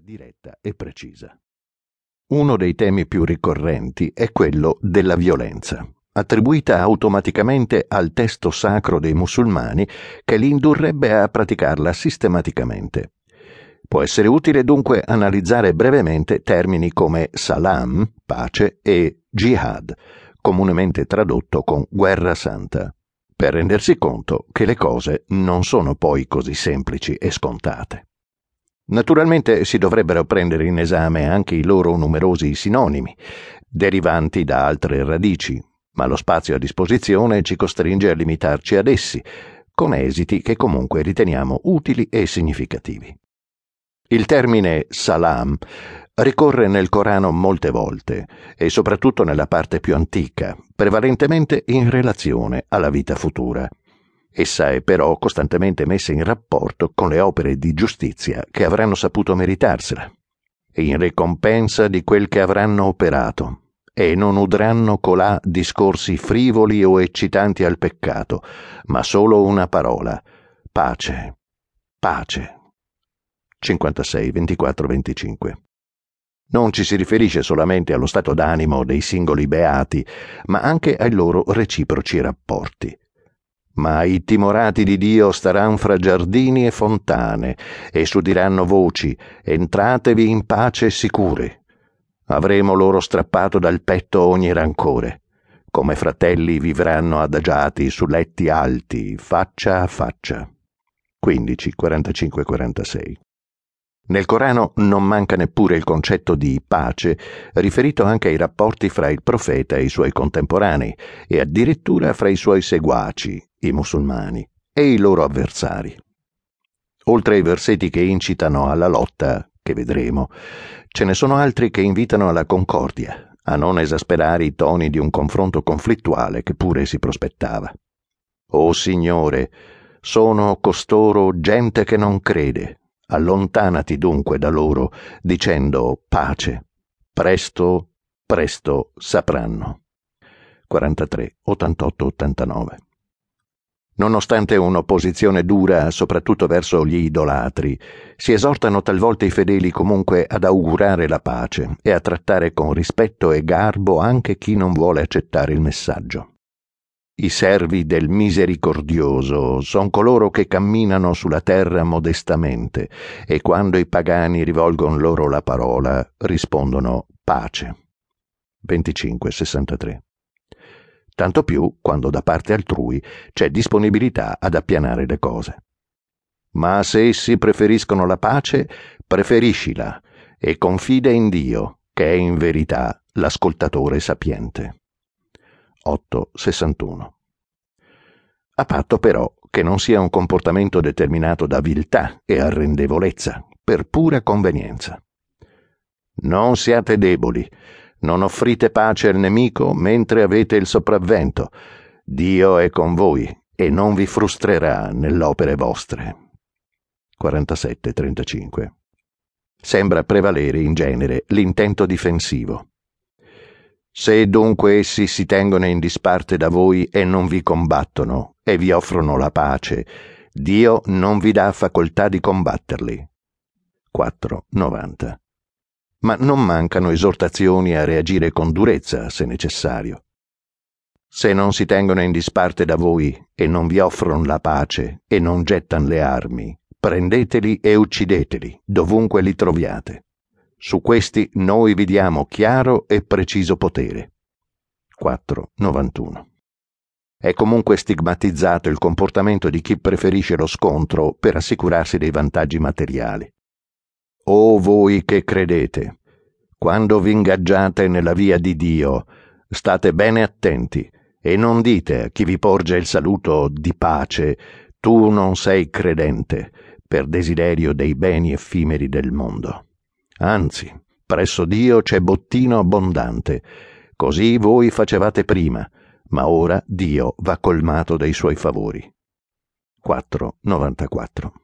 diretta e precisa. Uno dei temi più ricorrenti è quello della violenza, attribuita automaticamente al testo sacro dei musulmani che li indurrebbe a praticarla sistematicamente. Può essere utile dunque analizzare brevemente termini come salam, pace, e jihad, comunemente tradotto con guerra santa, per rendersi conto che le cose non sono poi così semplici e scontate. Naturalmente si dovrebbero prendere in esame anche i loro numerosi sinonimi, derivanti da altre radici, ma lo spazio a disposizione ci costringe a limitarci ad essi, con esiti che comunque riteniamo utili e significativi. Il termine salam ricorre nel Corano molte volte e soprattutto nella parte più antica, prevalentemente in relazione alla vita futura. Essa è però costantemente messa in rapporto con le opere di giustizia che avranno saputo meritarsela, in ricompensa di quel che avranno operato, e non udranno colà discorsi frivoli o eccitanti al peccato, ma solo una parola, pace, pace. 56, 24, 25. Non ci si riferisce solamente allo stato d'animo dei singoli beati, ma anche ai loro reciproci rapporti ma i timorati di Dio staran fra giardini e fontane, e sudiranno voci, entratevi in pace sicuri. Avremo loro strappato dal petto ogni rancore. Come fratelli vivranno adagiati su letti alti, faccia a faccia. 15, 45, 46. Nel Corano non manca neppure il concetto di pace, riferito anche ai rapporti fra il profeta e i suoi contemporanei, e addirittura fra i suoi seguaci, i musulmani, e i loro avversari. Oltre ai versetti che incitano alla lotta, che vedremo, ce ne sono altri che invitano alla concordia, a non esasperare i toni di un confronto conflittuale che pure si prospettava. O Signore, sono costoro gente che non crede, Allontanati dunque da loro, dicendo pace. Presto, presto sapranno. 43, 88, 89. Nonostante un'opposizione dura, soprattutto verso gli idolatri, si esortano talvolta i fedeli comunque ad augurare la pace e a trattare con rispetto e garbo anche chi non vuole accettare il messaggio. I servi del misericordioso son coloro che camminano sulla terra modestamente e quando i pagani rivolgono loro la parola rispondono pace. 25-63. Tanto più quando da parte altrui c'è disponibilità ad appianare le cose. Ma se essi preferiscono la pace, preferiscila e confida in Dio, che è in verità l'ascoltatore sapiente. 861. A patto però che non sia un comportamento determinato da viltà e arrendevolezza, per pura convenienza. Non siate deboli, non offrite pace al nemico mentre avete il sopravvento. Dio è con voi e non vi frustrerà nell'opere vostre. 47-35 Sembra prevalere in genere l'intento difensivo. Se dunque essi si tengono in disparte da voi e non vi combattono e vi offrono la pace, Dio non vi dà facoltà di combatterli. 4.90 Ma non mancano esortazioni a reagire con durezza, se necessario. Se non si tengono in disparte da voi e non vi offrono la pace e non gettan le armi, prendeteli e uccideteli, dovunque li troviate. Su questi noi vi diamo chiaro e preciso potere. 4.91. È comunque stigmatizzato il comportamento di chi preferisce lo scontro per assicurarsi dei vantaggi materiali. O voi che credete, quando vi ingaggiate nella via di Dio, state bene attenti e non dite a chi vi porge il saluto di pace, tu non sei credente, per desiderio dei beni effimeri del mondo. Anzi, presso Dio c'è bottino abbondante. Così voi facevate prima, ma ora Dio va colmato dei suoi favori. 4.94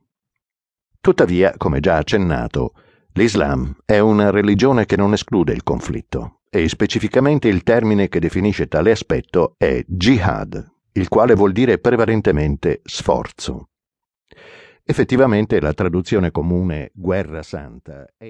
Tuttavia, come già accennato, l'Islam è una religione che non esclude il conflitto, e specificamente il termine che definisce tale aspetto è jihad, il quale vuol dire prevalentemente sforzo. Effettivamente la traduzione comune guerra santa è